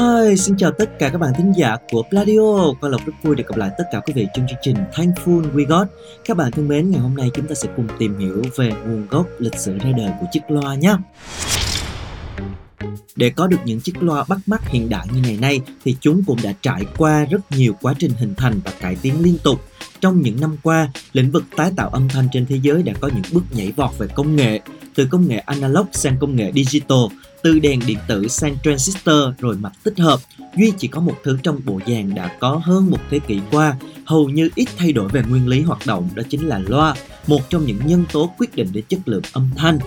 Hi, xin chào tất cả các bạn thính giả của Pladio. Qua Lộc rất vui được gặp lại tất cả quý vị trong chương trình Thankful We Got. Các bạn thân mến, ngày hôm nay chúng ta sẽ cùng tìm hiểu về nguồn gốc lịch sử ra đời của chiếc loa nhé. Để có được những chiếc loa bắt mắt hiện đại như ngày nay thì chúng cũng đã trải qua rất nhiều quá trình hình thành và cải tiến liên tục. Trong những năm qua, lĩnh vực tái tạo âm thanh trên thế giới đã có những bước nhảy vọt về công nghệ, từ công nghệ analog sang công nghệ digital, từ đèn điện tử sang transistor rồi mạch tích hợp. Duy chỉ có một thứ trong bộ dàn đã có hơn một thế kỷ qua, hầu như ít thay đổi về nguyên lý hoạt động đó chính là loa, một trong những nhân tố quyết định đến chất lượng âm thanh.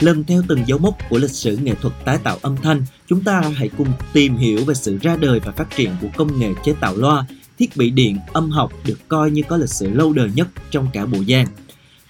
Lần theo từng dấu mốc của lịch sử nghệ thuật tái tạo âm thanh, chúng ta hãy cùng tìm hiểu về sự ra đời và phát triển của công nghệ chế tạo loa, thiết bị điện, âm học được coi như có lịch sử lâu đời nhất trong cả bộ dàn.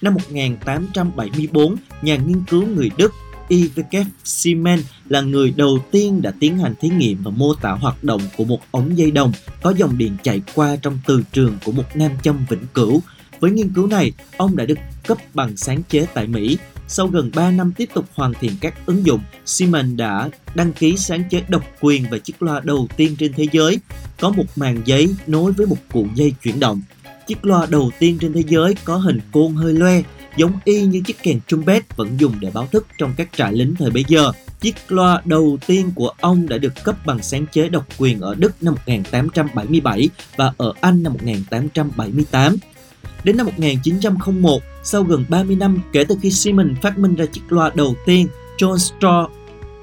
Năm 1874, nhà nghiên cứu người Đức E.W. Siemens là người đầu tiên đã tiến hành thí nghiệm và mô tả hoạt động của một ống dây đồng có dòng điện chạy qua trong từ trường của một nam châm vĩnh cửu. Với nghiên cứu này, ông đã được cấp bằng sáng chế tại Mỹ sau gần 3 năm tiếp tục hoàn thiện các ứng dụng, Siemens đã đăng ký sáng chế độc quyền về chiếc loa đầu tiên trên thế giới, có một màng giấy nối với một cuộn dây chuyển động. Chiếc loa đầu tiên trên thế giới có hình côn hơi loe, giống y như chiếc kèn trumpet vẫn dùng để báo thức trong các trại lính thời bấy giờ. Chiếc loa đầu tiên của ông đã được cấp bằng sáng chế độc quyền ở Đức năm 1877 và ở Anh năm 1878. Đến năm 1901, sau gần 30 năm kể từ khi Siemens phát minh ra chiếc loa đầu tiên, John Straw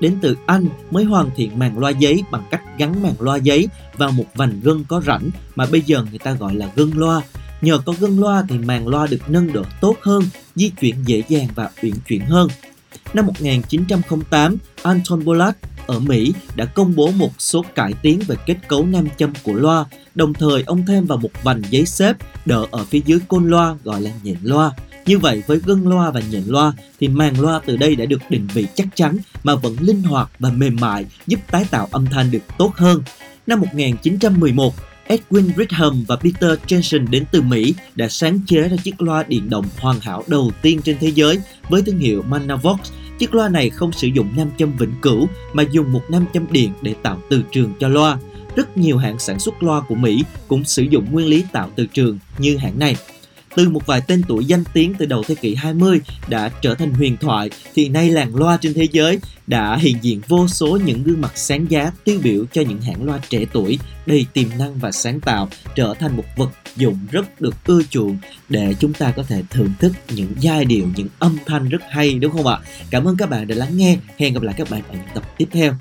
đến từ Anh mới hoàn thiện màng loa giấy bằng cách gắn màng loa giấy vào một vành gân có rãnh mà bây giờ người ta gọi là gân loa. Nhờ có gân loa thì màng loa được nâng độ tốt hơn, di chuyển dễ dàng và uyển chuyển hơn. Năm 1908, Anton Bolat ở Mỹ đã công bố một số cải tiến về kết cấu nam châm của loa, đồng thời ông thêm vào một vành giấy xếp đỡ ở phía dưới côn loa gọi là nhện loa. Như vậy với gân loa và nhện loa thì màng loa từ đây đã được định vị chắc chắn mà vẫn linh hoạt và mềm mại giúp tái tạo âm thanh được tốt hơn. Năm 1911, Edwin Ritham và Peter Jensen đến từ Mỹ đã sáng chế ra chiếc loa điện động hoàn hảo đầu tiên trên thế giới với thương hiệu Manavox. Chiếc loa này không sử dụng nam châm vĩnh cửu mà dùng một nam châm điện để tạo từ trường cho loa. Rất nhiều hãng sản xuất loa của Mỹ cũng sử dụng nguyên lý tạo từ trường như hãng này từ một vài tên tuổi danh tiếng từ đầu thế kỷ 20 đã trở thành huyền thoại thì nay làng loa trên thế giới đã hiện diện vô số những gương mặt sáng giá tiêu biểu cho những hãng loa trẻ tuổi đầy tiềm năng và sáng tạo trở thành một vật dụng rất được ưa chuộng để chúng ta có thể thưởng thức những giai điệu, những âm thanh rất hay đúng không ạ? Cảm ơn các bạn đã lắng nghe. Hẹn gặp lại các bạn ở những tập tiếp theo.